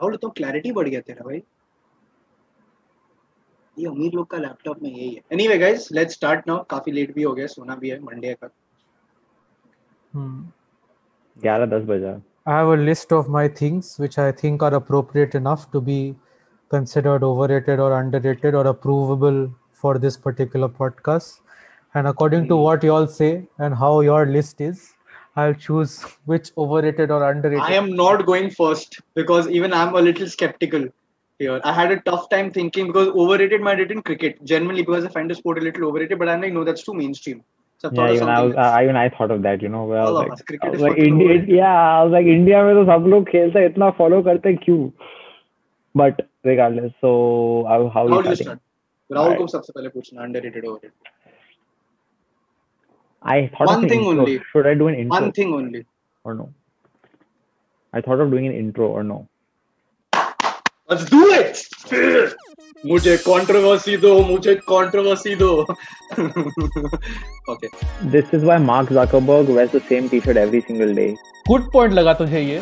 राहुल तो क्लैरिटी बढ़ गया तेरा भाई ये अमीर लोग का लैपटॉप में यही है anyway guys let's start now काफ़ी लेट भी हो गया सोना भी है मंडे का Hmm. ग्यारह दस बजा I have a list of my things which I think are appropriate enough to be considered overrated or underrated or approvable for this particular podcast. And according to Hmm. what you all say and how your list is, I'll choose which overrated or underrated. I am not going first because even I'm a little skeptical here. I had a tough time thinking because overrated might written cricket generally because I find the sport a little overrated, but I'm like, no, that's too mainstream. So I Yeah, thought of even I something was, else. I, even I thought of that, you know, where I All was of like, us. Cricket I was is like fucking India, overrated. yeah, I was like India में तो सब लोग खेलते हैं इतना follow करते हैं क्यों? But regardless, so how how How you do you starting? start? Rahul को Alright. सबसे पहले पूछना underrated overrated. I thought One of an thing intro. only. Should I do an intro One thing only. or no? I thought of doing an intro or no. Let's do it. मुझे controversy दो मुझे controversy दो okay This is why Mark Zuckerberg wears the same T-shirt every single day. Good point लगा तुझे ये.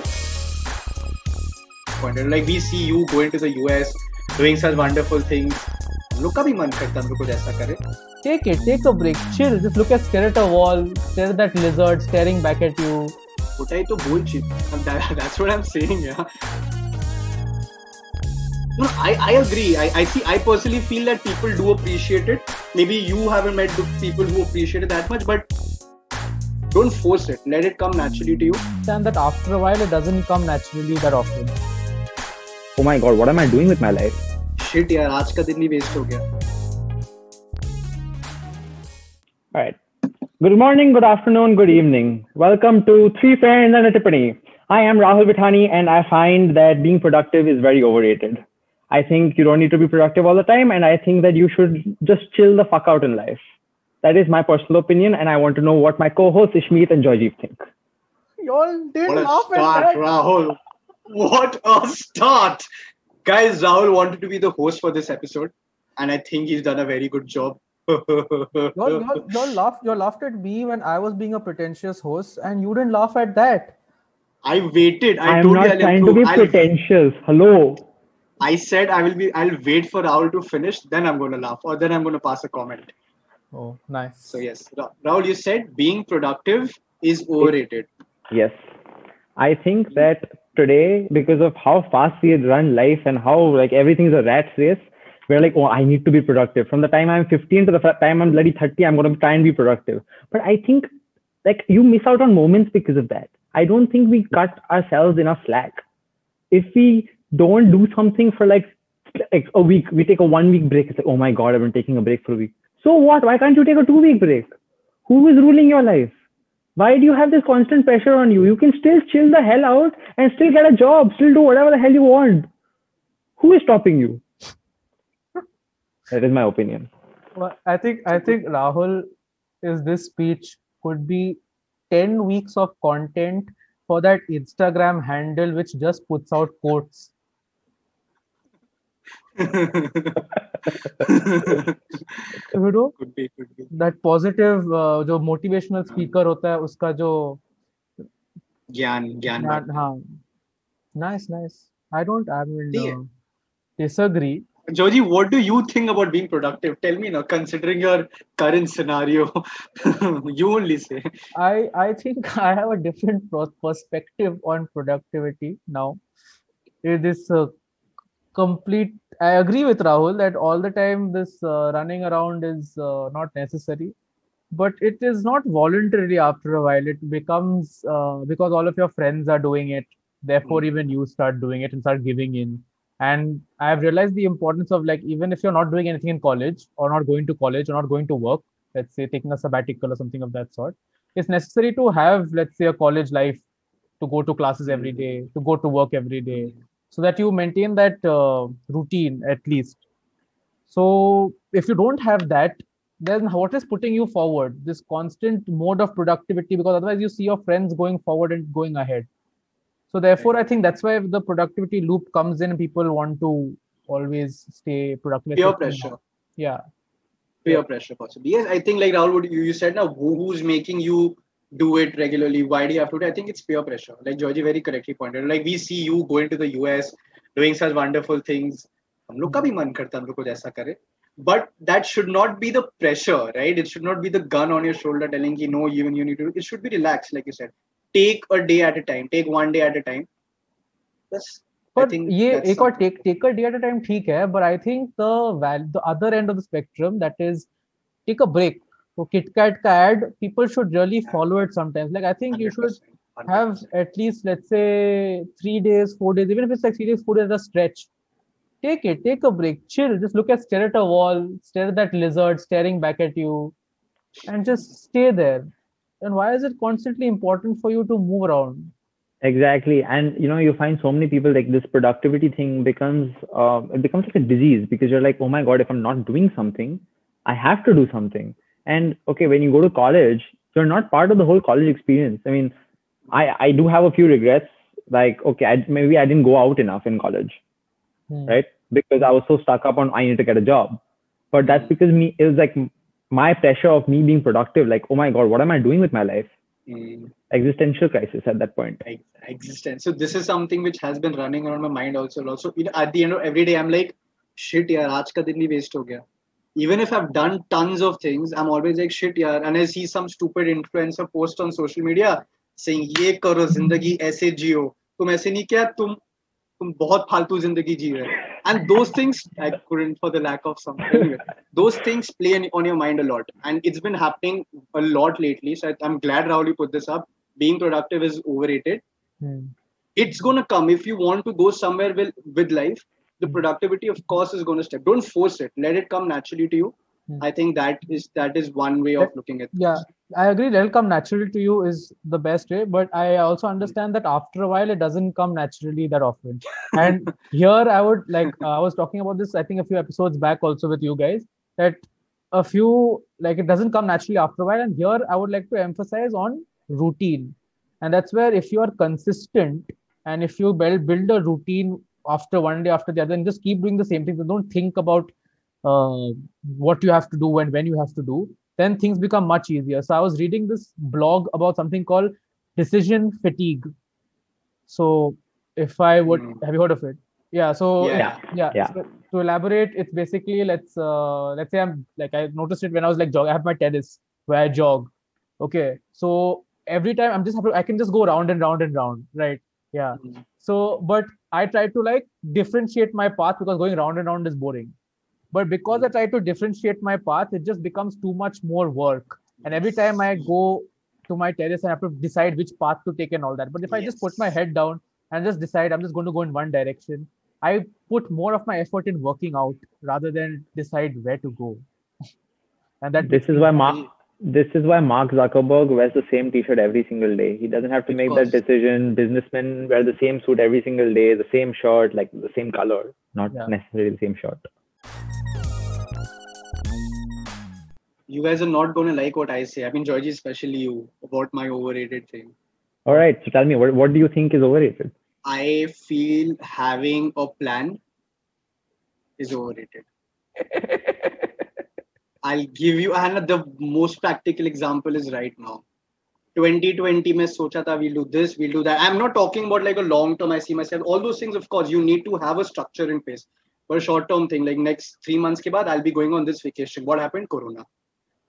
pointed like we see you going to the US doing such wonderful things हम लोग का भी मन करता है हम लोग कुछ ऐसा करे Take it, take a break, chill. Just look at stare at a wall, stare at that lizard staring back at you. होता ही तो bullshit that, that's what I'm saying yeah no I, I agree I, I see I personally feel that people do appreciate it maybe you haven't met the people who appreciate it that much but don't force it let it come naturally to you And that after a while, it doesn't come naturally that often. Oh my God, what am I doing with my life? shit यार आज का दिन ही waste हो गया All right. Good morning, good afternoon, good evening. Welcome to Three Friends and a Tiffany. I am Rahul Bithani, and I find that being productive is very overrated. I think you don't need to be productive all the time, and I think that you should just chill the fuck out in life. That is my personal opinion, and I want to know what my co-hosts Ishmeet and Joyjeev think. Y'all did What a laugh at start, that. Rahul. What a start. Guys, Rahul wanted to be the host for this episode, and I think he's done a very good job. Y'all, y'all, y'all laughed. Y'all laughed at me when I was being a pretentious host, and you didn't laugh at that. I waited. I I am told not you I'll trying to improve. be I'll- pretentious. Hello. I said I will be. I'll wait for Rahul to finish, then I'm going to laugh, or then I'm going to pass a comment. Oh, nice. So yes, Ra- Rahul, you said being productive is overrated. Yes. I think hmm. that today, because of how fast we had run life and how like everything's a rat race, we're like, oh, I need to be productive. From the time I'm 15 to the time I'm bloody 30, I'm going to try and be productive. But I think like you miss out on moments because of that. I don't think we cut ourselves enough slack. If we don't do something for like, like a week, we take a one week break. It's like, oh my God, I've been taking a break for a week. So what? Why can't you take a two week break? Who is ruling your life? Why do you have this constant pressure on you? You can still chill the hell out and still get a job, still do whatever the hell you want. Who is stopping you? that is my opinion. Well, I think I think Rahul is this speech could be 10 weeks of content for that Instagram handle which just puts out quotes. You know could be, could be. that positive uh, जो motivational speaker होता है उसका जो ज्ञान ज्ञान हाँ nice nice I don't I ठीक uh, disagree Joji, what do you think about being productive? Tell me now, considering your current scenario, you only say. I I think I have a different perspective on productivity now. It is uh, complete. I agree with Rahul that all the time this uh, running around is uh, not necessary, but it is not voluntary After a while, it becomes uh, because all of your friends are doing it. Therefore, even you start doing it and start giving in. And I have realized the importance of like even if you're not doing anything in college or not going to college or not going to work, let's say taking a sabbatical or something of that sort it's necessary to have let's say a college life to go to classes every day to go to work every day so that you maintain that uh, routine at least. So if you don't have that then what is putting you forward? This constant mode of productivity because otherwise you see your friends going forward and going ahead. So therefore i think that's why the productivity loop comes in. People want to always stay productive. Peer pressure. yeah. Peer pressure, possibly. Yes, I think like Rahul, what you, you said now, who, who's making you do it regularly? Why do you have to do it? I think it's peer pressure. Like Georgie very correctly pointed. Like we see you going to the US, doing such wonderful things हम लोग का भी मन करता है हम लोग कुछ ऐसा करे but that should not be the pressure right it should not be the gun on your shoulder telling you no even you need to it should be relaxed like you said take a day at a time take one day at a time बस I but think ये that's एक और something. take take a day at a time ठीक है but I think the val the other end of the spectrum that is take a so KitKat का ad people should really follow it sometimes. Like I think you should 100%, have 100%. at least let's say three days four days even if it's like three days four days a stretch. Take it. Take a break. Chill. Just look at stare at a wall stare at that lizard staring back at you and just stay there. And why is it constantly important for you to move around? Exactly, and you know you find so many people like this productivity thing becomes uh, it becomes like a disease because you're like, oh my god, if I'm not doing something, I have to do something. And okay, when you go to college, you're not part of the whole college experience. I mean, I I do have a few regrets. Like okay, I, maybe I didn't go out enough in college, Hmm. right? Because I was so stuck up on I need to get a job. But that's Hmm. because me it was like my pressure of me being productive. Like oh my god, what am I doing with my life? Mm. Existential crisis at that point. existence. So this is something which has been running around my mind also. Also, you know, at the end of every day, I'm like, shit, yaar, aaj ka din bhi waste ho gaya Even if I've done tons of things, I'm always like, shit, yaar. And I see some stupid influencer post on social media saying, ये करो जिंदगी ऐसे जियो. तुम ऐसे नहीं किया, तुम तुम बहुत फालतू जिंदगी जी रहे हो. And those things, I couldn't for the lack of something. Anyway, those things play in, on your mind a lot, and it's been happening a lot lately. So I, I'm glad Rahul you put this up. Being productive is overrated Hmm. it's going to come if you want to go somewhere with, with life the productivity of course is going to step. Don't force it. Let it come naturally to you. Hmm. i think that is that is one way of looking at yeah i agree. That'll come naturally to you is the best way but i also understand that after a while it doesn't come naturally that often. And here i would like uh, i was talking about this i think a few episodes back also with you guys that a few like it doesn't come naturally after a while. And here i would like to emphasize on routine. And that's where if you are consistent and if you build build a routine after one day after the other and just keep doing the same thing don't think about uh, what you have to do and when you have to do then things become much easier so i was reading this blog about something called decision fatigue so if i would Hmm. have you heard of it yeah so Yeah. yeah, Yeah. So to elaborate it's basically let's uh, let's say i'm like i noticed it when i was like jog i have my tennis where i jog okay so every time i'm just have to i can just go round and round and round right yeah. Mm. so but i try to like differentiate my path because going round and round is boring. But because i try to differentiate my path it just becomes too much more work. And every time i go to my terrace i have to decide which path to take and all that. But if i just put my head down and just decide i'm just going to go in one direction i put more of my effort in working out rather than decide where to go. And that this is why Mark this is why Mark Zuckerberg wears the same t-shirt every single day. He doesn't have to Of make course. that decision. Businessmen wear the same suit every single day, the same shirt, like the same color, not Yeah. necessarily the same shirt. you guys are not going to like what i say i mean georgie especially you about my overrated thing All right, so tell me, what, what do you think is overrated? i feel having a plan is overrated I'll give you Anna, the most practical example is right now. 2020 mein socha tha, we'll do this, we'll do that. I'm not talking about like a long term, I see myself. All those things, of course, you need to have a structure in place. But a short term thing, like next three months ke baad, I'll be going on this vacation. What happened? Corona.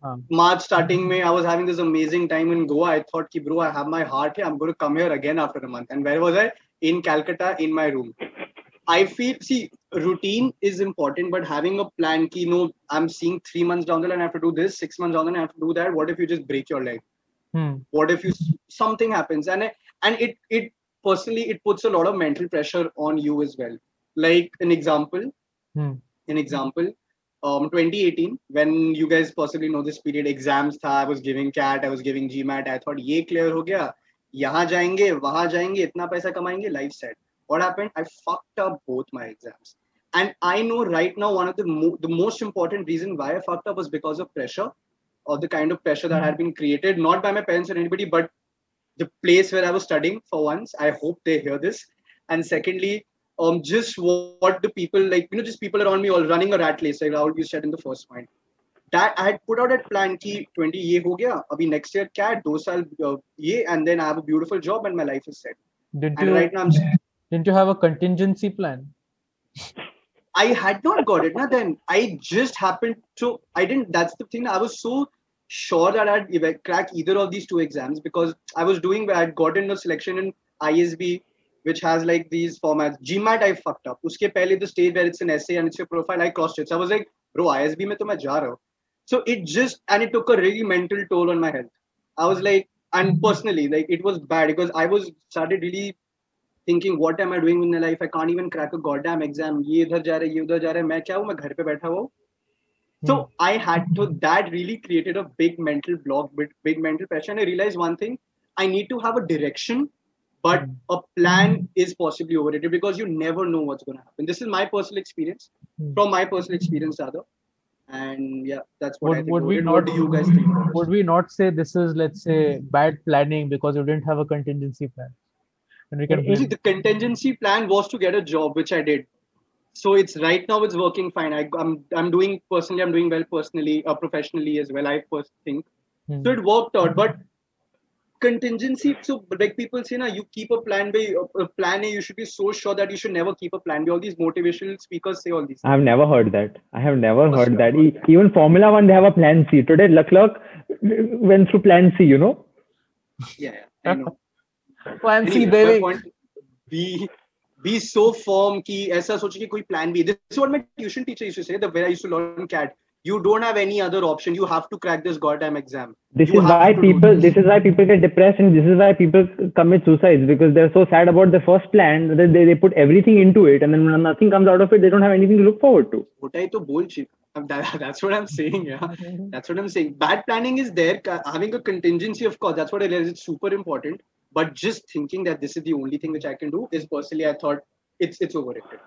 Um, March starting May, I was having this amazing time in Goa. I thought, Ki, bro, I have my heart here. I'm going to come here again after a month. And where was I? In Calcutta, in my room. I feel, see, routine is important, but having a plan, ki, no, I'm seeing three months down the line, I have to do this, six months down the line, I have to do that. What if you just break your leg? hmm. What if you something happens? And it, and it it personally it puts a lot of mental pressure on you as well. Like an example, Hmm. an example, um, 2018 when you guys possibly know this period, exams tha, I was giving CAT, I was giving GMAT. I thought ये clear हो गया, यहाँ जाएंगे, वहाँ जाएंगे, इतना पैसा कमाएंगे, life set. What happened? I fucked up both my exams. And I know right now one of the mo- the most important reason why I fucked up was because of pressure, or the kind of pressure that had been created not by my parents or anybody, but the place where I was studying for once. I hope they hear this. And secondly, um, just what, the people like, you know, just people around me all running a rat race, like Rahul you said in the first point. That I had put out that plan ki 20 ye ho gaya, abhi next year cat, do saal uh, ye, and then I have a beautiful job and my life is set. didn't And you right now I'm didn't you have a contingency plan I had not got it. Now then, I just happened to. I didn't. That's the thing. I was so sure that I'd crack either of these two exams because I was doing. I'd gotten a selection in ISB, which has like these formats. GMAT I fucked up. Uske pehle the stage where it's an essay and it's your profile. I crossed it. So I was like, bro, ISB mein to main ja raha. So it just and it took a really mental toll on my health. I was hmm. like, and personally, like it was bad because I was started really thinking what am I doing in my life? I can't even crack a goddamn exam. ये इधर जा रहा है, ये उधर जा रहा है. मैं क्या हूँ? मैं घर पे बैठा हुआ हूँ. So I had to. That really created a big mental block, big, big mental pressure. And I realized one thing: I need to have a direction, but Hmm. a plan is possibly overrated because you never know what's going to happen. This is my personal experience, Hmm. from my personal experience, rather. And yeah, that's what I Would, think. would we overrated. not what do you guys think? about this? would we not say this is let's say bad planning because you didn't have a contingency plan? And we can See, the contingency plan was to get a job, which I did. So it's right now it's working fine. I, I'm I'm doing personally. I'm doing well personally, uh, professionally as well. I first think Hmm. so. It worked out, but contingency. So like people say, now you keep a plan B. A plan A. You should be so sure that you should never keep a plan B. All these motivational speakers say all these. I've never heard that. I have never Must heard have that. heard E- Even Formula One, they have a plan C. Today, Leclerc went through plan C, you know? Yeah, yeah I know. Plan C, Anyway, my they point, be be so firm कि ऐसा सोचे कि कोई plan B. This is what my tuition teacher used to say. The way I used to learn CAT. You don't have any other option. You have to crack this goddamn exam. This You is have why to do people. this. This is why people get depressed, and this is why people commit suicides because they're so sad about the first plan that they, they put everything into it, and then when nothing comes out of it, they don't have anything to look forward to. होता ही तो bullshit. Um, That, that's what I'm saying. Yeah, that's what I'm saying. Bad planning is there. Ca- Having a contingency, of course, that's what I realized. It's super important. but just thinking that this is the only thing which I can do is personally, I thought it's it's overrated.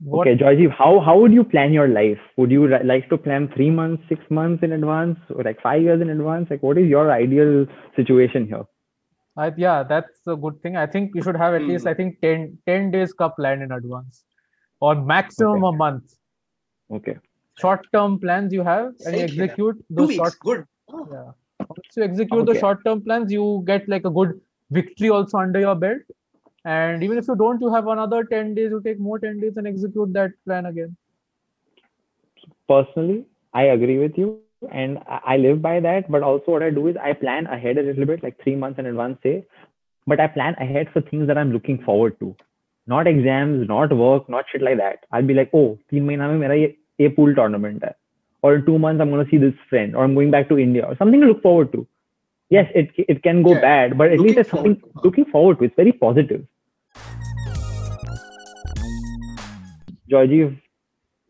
what Okay, Georgie, how how would you plan your life? Would you ri- like to plan three months, six months in advance, or like five years in advance? Like, what is your ideal situation here? I, yeah, that's a good thing. I think you should have at least Hmm. I think 10, 10 days ka plan in advance, or maximum Okay. a month. Okay. Short term plans you have and you Same here. execute Two those weeks, short. good. Oh, Yeah. Once you execute the short term plans, you get like a good victory also under your belt. And even if you don't you have another 10 days you take more 10 days and execute that plan again. Personally i agree with you and i live by that but also what i do is i plan ahead a little bit like three months in advance say but i plan ahead for things that i'm looking forward to. Not exams not work not shit like that. I'll be like oh teen mahina mein a pool tournament or in two months i'm going to see this friend or i'm going back to india or something to look forward to. Yes, it it can go Yeah, bad, but at least looking it's something forward looking forward to. It's very positive. Georgie,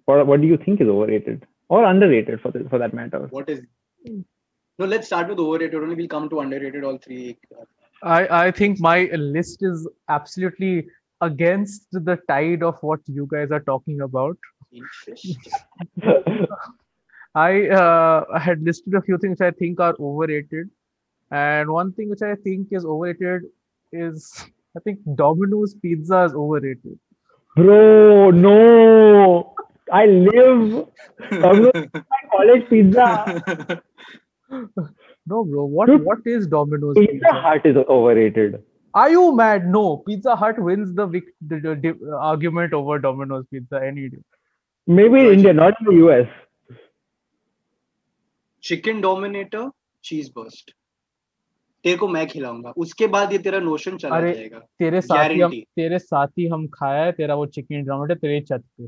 what what do you think is overrated or underrated for the, for that matter? What is? No, let's start with overrated. Only we'll come to underrated. All three. I, I think my list is absolutely against the tide of what you guys are talking about. I uh, I had listed a few things I think are overrated, and one thing which I think is overrated is I think Domino's pizza is overrated. Bro, no. I live Domino's my college pizza. No, bro. What Dude, what is Domino's? Pizza, pizza Hut is overrated. Are you mad? No, Pizza Hut wins the, vic- the, the, the uh, argument over Domino's pizza any day. Maybe in India, not in the US. Chicken Dominator, cheese burst. तेरे को मैं खिलाऊँगा। उसके बाद ये तेरा notion चला अरे, जाएगा। तेरे साथ ही हम. तेरे साथ ही हम खाया है तेरा वो चिकन ड्रम है तेरे छत पे।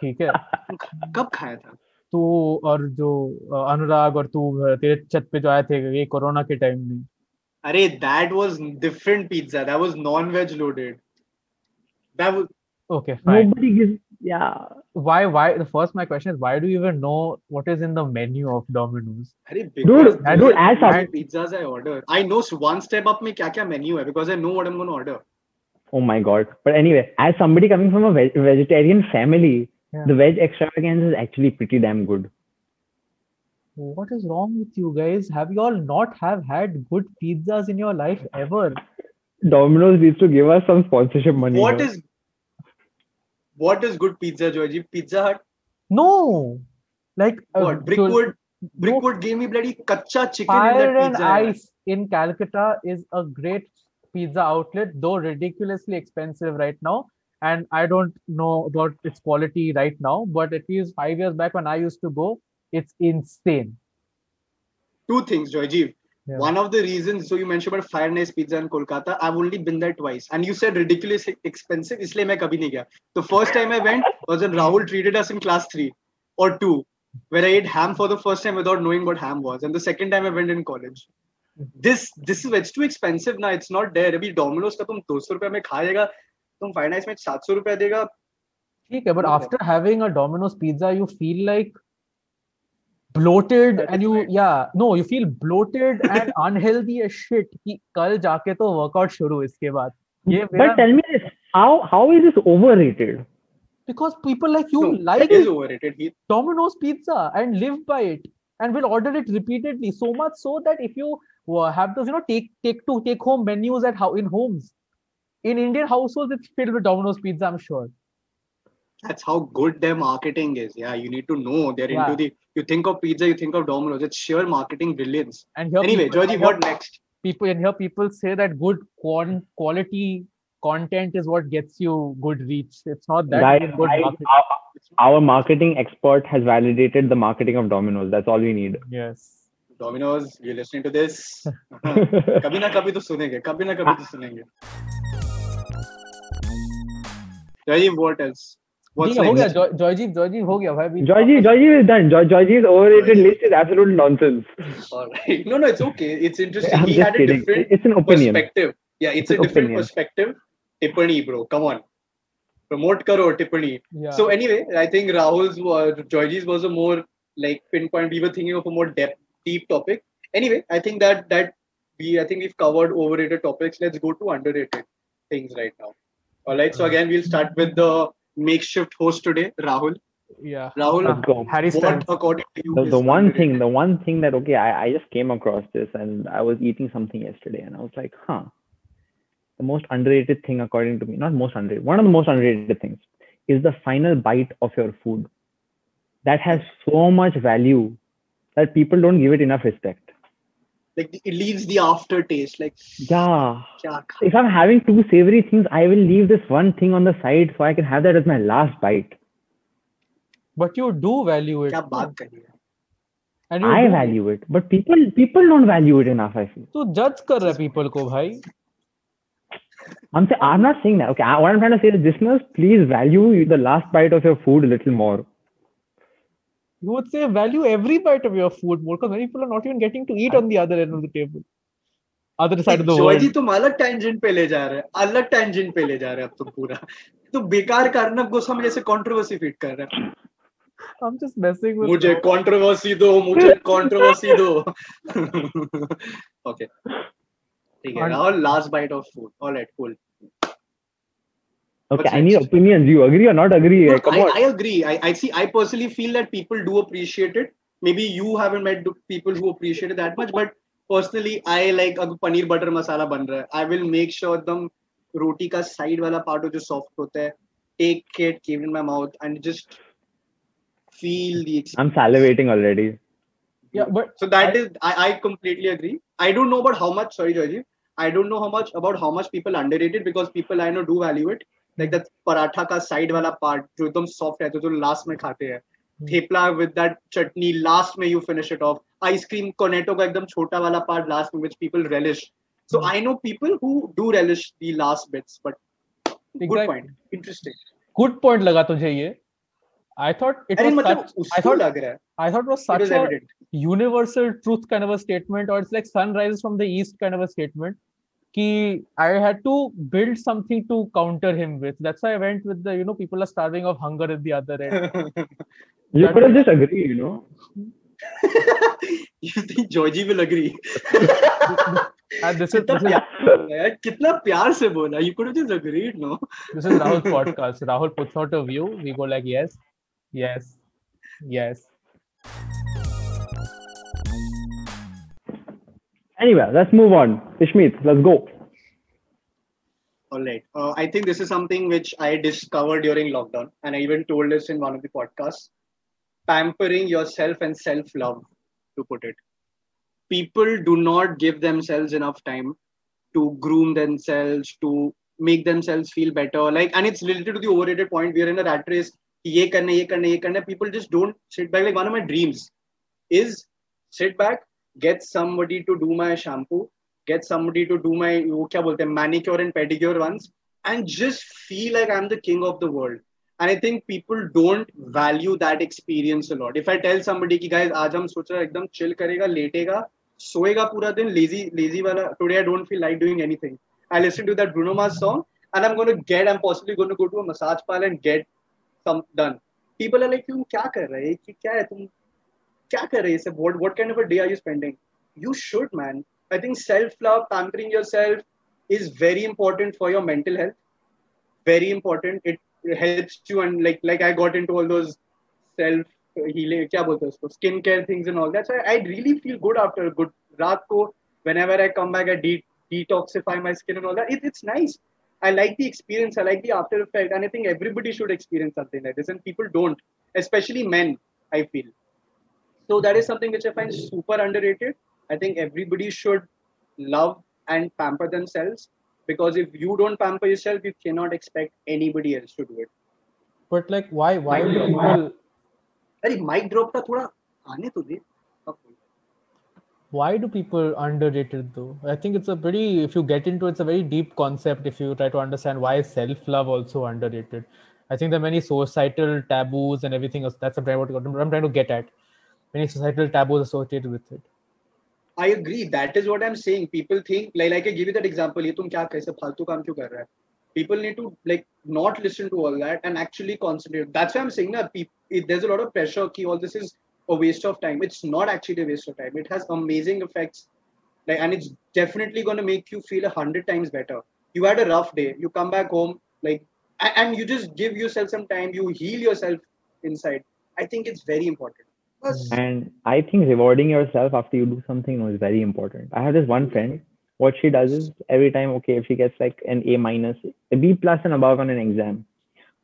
ठीक है? कब खाया था? तू और जो अनुराग और तू तेरे छत पे जो आए थे ये कोरोना के टाइम में। अरे that was different pizza that was non veg loaded that was okay fine Nobody gives. yeah. Why why the first my question is why do you even know what is in the menu of domino's? dude dude as I, pizzas i order i know one step up me kya kya menu hai because i know what i'm going to order. Oh my god. But anyway as somebody coming from a vegetarian family yeah. the veg extravaganza is actually pretty damn good. What is wrong with you guys? Have you all not have had good pizzas in your life ever? Domino's needs to give us some sponsorship money What here. is what is good pizza, Georgie? Pizza Hut. no like uh, What? Brickwood. no, Brickwood gave me bloody kacha chicken in that and pizza. yaar. Ice in Calcutta is a great pizza outlet, though ridiculously expensive right now. and I don't know about its quality right now, but at least five years back when I used to go, it's insane. Two things, Joyjeev. Yeah. One of the reasons, so you mentioned about Fire and Ice Pizza in Kolkata. I've only been there twice. And you said ridiculously expensive. Isliye main kabhi nahi gaya. The first time I went was when Rahul treated us in class three or two, where I ate ham for the first time without knowing what ham was. And the second time I went in college. This this is it's too expensive now. It's not there. अभी Domino's का तुम 200 रुपए में खाएगा तुम फाइनाइस में 700 रुपए देगा ठीक है but after having a Domino's pizza you feel like bloated and you yeah no you feel bloated and unhealthy as shit कि कल जाके तो workout शुरू इसके बाद ये But tell me this: how how is this overrated? because people like you No, like it is overrated. He, Domino's pizza and live by it and will order it repeatedly so much so that if you uh, have those you know take take to take home menus at how in homes in Indian households it's filled with Domino's pizza I'm sure that's how good their marketing is. Yeah, you need to know they're Yeah. into the. You think of pizza, you think of Domino's. It's sheer marketing brilliance. and here Anyway, people, Georgie, and here what next? people and here people say that good quan- quality content is what gets you good reach it's not that Guys, good guys, marketing. our, our marketing expert has validated the marketing of Domino's. That's all we need. yes Domino's, you're listening to this. कभी ना कभी तो सुनेंगे कभी ना कभी तो सुनेंगे Jai, what else? What's ठीक है, हो गया next? जॉय जॉयजीव जॉयजीव हो गया भाई अभी Georgie, Georgie is done. George, Georgie's overrated list is absolute nonsense. All right. No, no, it's okay. It's interesting. I'm he just had a kidding. different It's an opinion. perspective. Yeah, it's, It's a an different opinion. perspective. Tippani, bro. Come on. Promote karo, Tippani. yeah So anyway, I think Rahul's was Georgie's was a more like pinpoint. We were thinking of a more depth, deep topic. Anyway, I think that that we I think we've covered overrated topics. Let's go to underrated things right now. All right. So again, we'll start with the makeshift host today, Rahul. yeah Rahul, Let's go. Harry what Styles according to you The, the one underrated? thing, the one thing that okay, I, I just came across this and I was eating something yesterday and I was like, huh. The most underrated thing according to me, not most underrated, one of the most underrated things is the final bite of your food. That has so much value that people don't give it enough respect like it leaves the aftertaste like yeah. If i'm having two savory things i will leave this one thing on the side so i can have that as my last bite. But you do value it. and i do. value it but people people don't value it enough i feel. so judge kar raha people ko bhai i'm say, i'm not saying that okay what i'm trying to say is listeners please value the last bite of your food a little more. You would say value every bite of your food more because many people are not even getting to eat on the other end of the table other side of the world जी तुम अलग tangent पे ले जा रहे हैं अलग tangent पे ले जा रहे हैं अब तुम पूरा तो बेकार कारण गोस्वामी जैसे कंट्रोवर्सी फीट कर रहे हैं i'm just messing with मुझे कंट्रोवर्सी दो मुझे कंट्रोवर्सी दो ओके ठीक है Rahul last bite of food alright cool Okay, any I Do need opinions. You agree or not agree? No, I, I, agree. I, I see. I personally feel that people do appreciate it. Maybe you haven't met people who appreciate it that much, but personally, I like a paneer butter masala ban raha I will make sure them roti ka side wala part jo soft hota hai, take it, keep it in my mouth, and just feel the. Experience. I'm salivating already. Yeah, but so that I, is, I, I completely agree. I don't know about how much. Sorry, George. I don't know how much about how much people underrate it because people I know do value it Like that paratha का side वाला part जो एकदम soft है तो जो last में खाते हैं thepla with that chutney last में you finish it off ice cream Cornetto का एकदम छोटा वाला पार्ट लास्ट में which people relish so i know people who do relish the last bits but good Exactly. point interesting good point लगा तुझे ये I thought it was मतलब such, I thought लग रहा है I thought it was such was a evident universal truth kind of a statement or it's like sun rises from the east kind of a statement ki I had to build something to counter him with. That's why I went with the, you know, people are starving of hunger at the other end. you could have just agree, you know. you think Georgie will agree? and uh, this is, this is kitna pyar. You could have just agreed, no? this is Rahul podcast. Rahul puts out a view. We go like, yes, yes, yes. Anyway, let's move on. Ishmeet, let's go. All right. Uh, I think this is something which I discovered during lockdown, and I even told this in one of the podcasts. Pampering yourself and self love, to put it. People do not give themselves enough time to groom themselves, to make themselves feel better like and it's related to the overrated point we are in a rat race ye karna ye karna ye karna people just don't sit back like one of my dreams is sit back get somebody to do my shampoo get somebody to do my manicure and pedicure once and just feel like i'm the king of the world and i think people don't value that experience a lot if i tell somebody ki guys aaj hum soch rahe हैं, एकदम chill करेगा लेटेगा सोएगा पूरा दिन lazy lazy वाला today i don't feel like doing anything I listen to that Bruno Mars song and I'm going to get, I'm possibly going to go to a massage parlor and get some done. People are like, तुम क्या कर रहे हैं क्या है तुम क्या कर रहे हैं what what kind of a day are you spending? You should man. I think self love, pampering yourself is very important for your mental health. Very important. It helps you and like like I got into all those self healing क्या बोलते हैं उसको skin care things and all that. So I, I really feel good after a good रात को whenever I come back I de- detoxify my skin and all that. It, it's nice. I like the experience. I like the after effect, and I think everybody should experience something like this. And people don't, especially men. I feel so. That is something which I find super underrated. I think everybody should love and pamper themselves because if you don't pamper yourself, you cannot expect anybody else to do it. But like, why? Why do people? अरे mic drop का थोड़ा आने तो दे why do people underrate it though i think it's a pretty if you get into it, it's a very deep concept if you try to understand why is self-love also underrated i think there are many societal taboos and everything else that's what i'm trying to get at many societal taboos associated with it I agree. That is what I'm saying. People think like like I give you that example. ये तुम क्या कैसे फालतू काम क्यों कर रहा है? People need to like not listen to all that and actually concentrate. That's why I'm saying that people, there's a lot of pressure. Ki all this is a waste of time. It's not actually a waste of time. It has amazing effects, like, and it's definitely going to make you feel a hundred times better. You had a rough day. You come back home, like, and you just give yourself some time. You heal yourself inside. I think it's very important. And I think rewarding yourself after you do something is very important. I have this one friend. What she does is every time, okay, if she gets like an A minus, a B plus and above on an exam,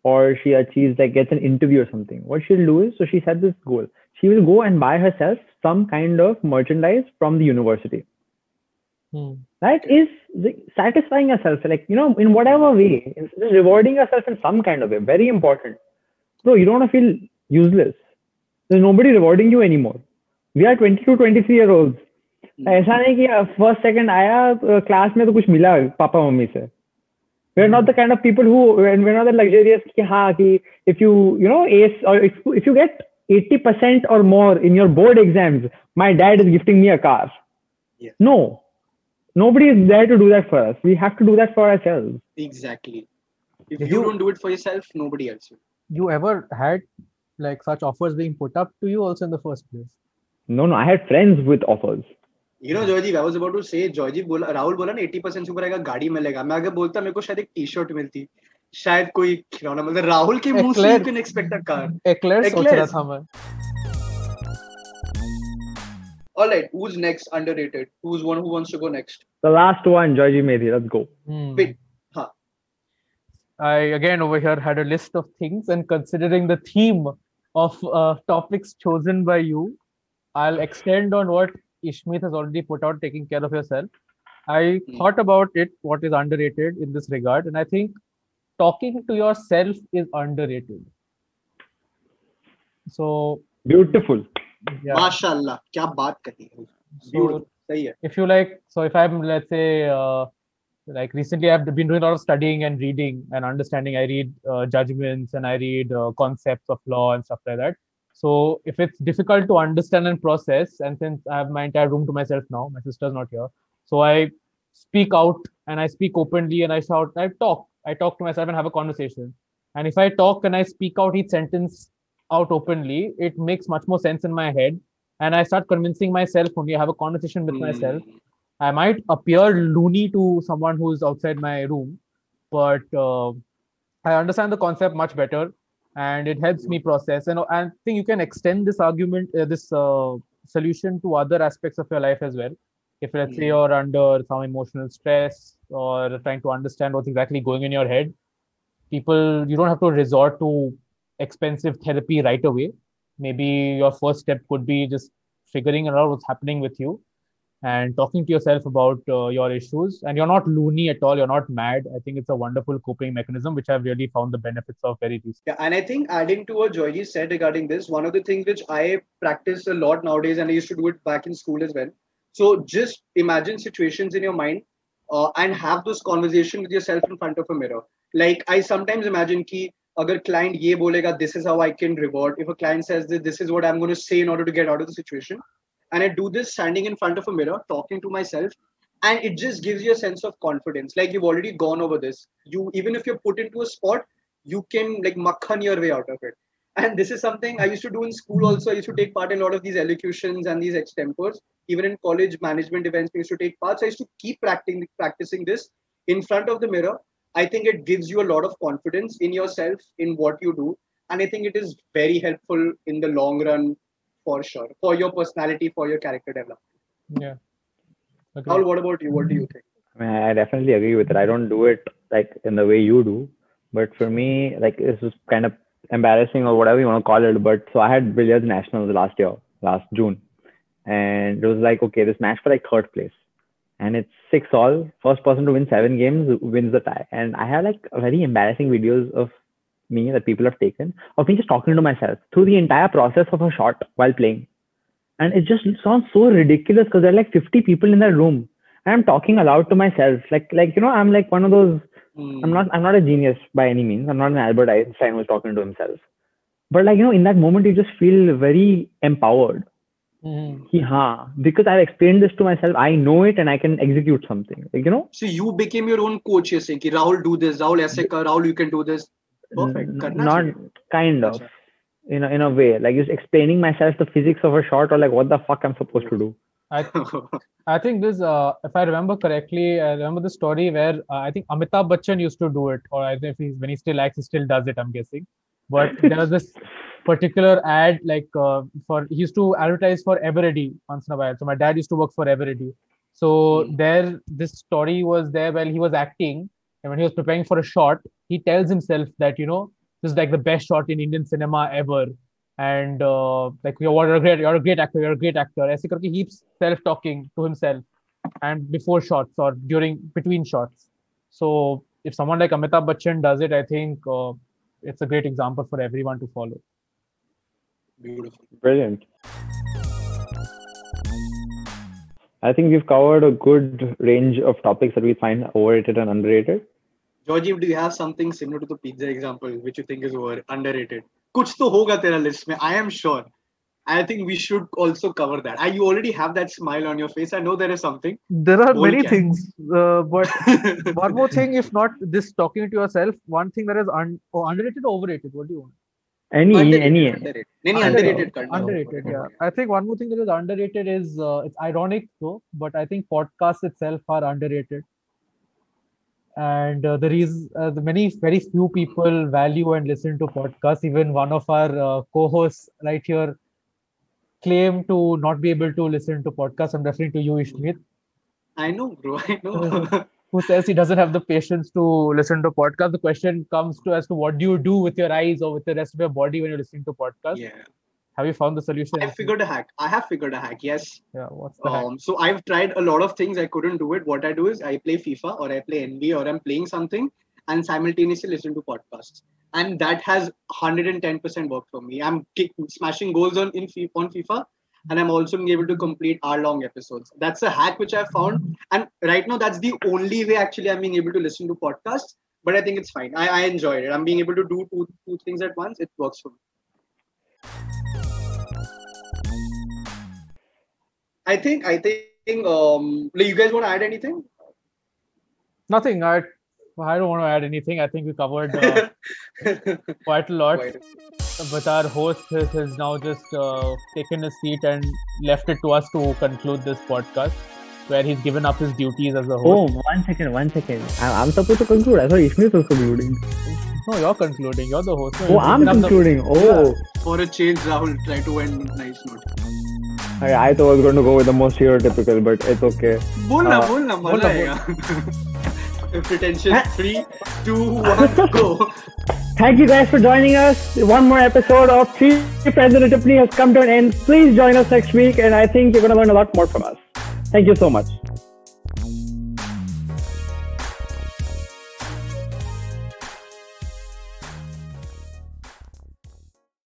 or she achieves like gets an interview or something, what she'll do is so she set this goal she will go and buy herself some kind of merchandise from the university. Hmm. That is satisfying yourself, like, you know, in whatever way, just rewarding yourself in some kind of way. Very important. Bro, you don't want to feel useless There's nobody rewarding you anymore. We are 22, 23 year olds. ऐसा नहीं कि first second आया class में तो कुछ मिला पापा मम्मी से we're not the kind of people who we're not the luxurious कि हाँ कि if you you know ace or if, if you get 80% or more in your board exams, my dad is gifting me a car. Yeah. No, nobody is there to do that for us. We have to do that for ourselves. Exactly. If you, you don't do it for yourself, nobody else will. You ever had like such offers being put up to you also in the first place? No, no. I had friends with offers. You know, Joyji, I was about to say, Joyji, बोला राहुल बोला ना 80% से ऊपर आएगा गाड़ी मिलेगा मैं अगर बोलता मेरे को शायद एक टी शर्ट मिलती शायद कोई खिलौना मतलब राहुल के मुंह से you can expect a car eclair सोच रहा था मैं All right, who's next underrated? Who's one who wants to go next? The last one, Joyji Medhi. Let's go. Hmm. Wait, huh. I again over here had a list of things, and considering the theme of uh, topics chosen by you, I'll extend on what Ishmeet has already put out, taking care of yourself. I hmm. thought about it, what is underrated in this regard, and I think talking to yourself is underrated so beautiful yeah. mashallah kya baat kahi so, if you like so if i'm let's say uh, like recently i've been doing a lot of studying and reading and understanding i read uh, judgments and i read uh, concepts of law and stuff like that so if it's difficult to understand and process and since i have my entire room to myself now my sister's not here so i speak out and i speak openly and i shout i talk I talk to myself and have a conversation. And if I talk and I speak out each sentence out openly, it makes much more sense in my head. And I start convincing myself only I have a conversation with mm. myself. I might appear loony to someone who's outside my room, but uh, I understand the concept much better and it helps me process. And I think you can extend this argument, uh, this uh, solution to other aspects of your life as well. If let's say hmm. you're under some emotional stress or trying to understand what's exactly going in your head people you don't have to resort to expensive therapy right away maybe your first step could be just figuring out what's happening with you and talking to yourself about uh, your issues and you're not loony at all you're not mad i think it's a wonderful coping mechanism which i've really found the benefits of very recently Yeah, and I think adding to what Joyji said regarding this, one of the things which I practice a lot nowadays, and I used to do it back in school as well. So just imagine situations in your mind uh, and have those conversation with yourself in front of a mirror. Like I sometimes imagine कि अगर client ये बोलेगा, this is how I can reward. If a client says that this is what I'm going to say in order to get out of the situation, and I do this standing in front of a mirror, talking to myself, and it just gives you a sense of confidence. Like you've already gone over this. You even if you're put into a spot, you can like makhan your way out of it. And this is something I used to do in school also. I used to take part in a lot of these elocutions and these extempors. Even in college management events, we used to take part. So I used to keep practicing practicing this in front of the mirror. I think it gives you a lot of confidence in yourself, in what you do. And I think it is very helpful in the long run for sure, for your personality, for your character development. yeah Agreed. Paul, what about you? What do you think? I, mean, I definitely agree with it. I don't do it like in the way you do, but for me, like this is kind of embarrassing or whatever you want to call it. But so I had billiards nationals last year, last June, and it was like okay, this match for like third place, and it's six all. First person to win seven games wins the tie. And I have like very embarrassing videos of me that people have taken of me just talking to myself through the entire process of a shot while playing. And it just sounds so ridiculous because there are like 50 people in that room. And I'm talking aloud to myself. Like, like, you know, I'm like one of those mm. I'm hmm. not I'm not a genius by any means. I'm not an Albert Einstein who's talking to himself. But like, you know, in that moment you just feel very empowered. Mm. Yeah, because I've explained this to myself, I know it and I can execute something. Like, you know. So you became your own coach, you're saying, Rahul, do this, Rahul, aise kar, Rahul, you can do this not kind of in a, in a way like just explaining myself the physics of a shot or like what the fuck i'm supposed to do I, I think this, uh, if I remember correctly, I remember the story where uh, I think Amitabh Bachchan used to do it, or I think if he's, when he still acts, he still does it. I'm guessing. But there was this particular ad, like uh, for he used to advertise for Eveready once in a while. So my dad used to work for Eveready. So mm. there, this story was there while he was acting, and when he was preparing for a shot, he tells himself that you know this is like the best shot in Indian cinema ever and uh, like you're a great you're a great actor you're a great actor ऐसे करके he keeps self talking to himself and before shots or during between shots so if someone like Amitabh Bachchan does it I think uh, it's a great example for everyone to follow Beautiful. brilliant i think we've covered a good range of topics that we find overrated and underrated Georgie, do you have something similar to the pizza example which you think is over, underrated? Kuch to hoga tera list mein, I am sure. I think we should also cover that. I, you already have that smile on your face. I know there is something. There are many can. things, uh, but one more thing, if not this talking to yourself, one thing that is un- oh, underrated, overrated. What do you want? Any, underrated, any, underrated. any underrated, underrated, yeah. yeah. I think one more thing that is underrated is uh, it's ironic though, but I think podcasts itself are underrated and uh, the reason uh, the many very few people value and listen to podcasts even one of our uh, co-hosts right here claim to not be able to listen to podcasts i'm referring to you Ishmeet I know, bro. I know. who says he doesn't have the patience to listen to podcasts the question comes to as to what do you do with your eyes or with the rest of your body when you're listening to podcasts yeah. Have you found the solution I figured a hack. I have figured a hack. Yes. yeah what's the hack? Um, so I've tried a lot of things. I couldn't do it. What I do is I play FIFA or I play NBA or I'm playing something and simultaneously listen to podcasts. And that has 110% worked for me. I'm kick, smashing goals on in FIFA, on FIFA, and I'm also being able to complete hour-long episodes. That's a hack which I found, and right now that's the only way actually I'm being able to listen to podcasts. But I think it's fine. I, I enjoyed it. I'm being able to do two two things at once. It works for me. I think I think um like, you guys want to add anything? Nothing. I I don't want to add anything. I think we covered uh, quite a lot. Quite. But our host has, has now just uh, taken his seat and left it to us to conclude this podcast, where he's given up his duties as a oh host. one second one second i'm, I'm supposed to conclude i thought ishmael was concluding No, you're concluding. You're the host. No, oh i'm given up the- concluding oh For a change, Rahul try to end with nice note. I, I thought I was going to go with the most stereotypical, but it's okay. Bull uh, bolna, bolna. bolna. Pretension. Three, two, one, go. Thank you guys for joining us. One more episode of Three Friends in a Tippany has come to an end. Please join us next week, and I think you're going to learn a lot more from us. Thank you so much.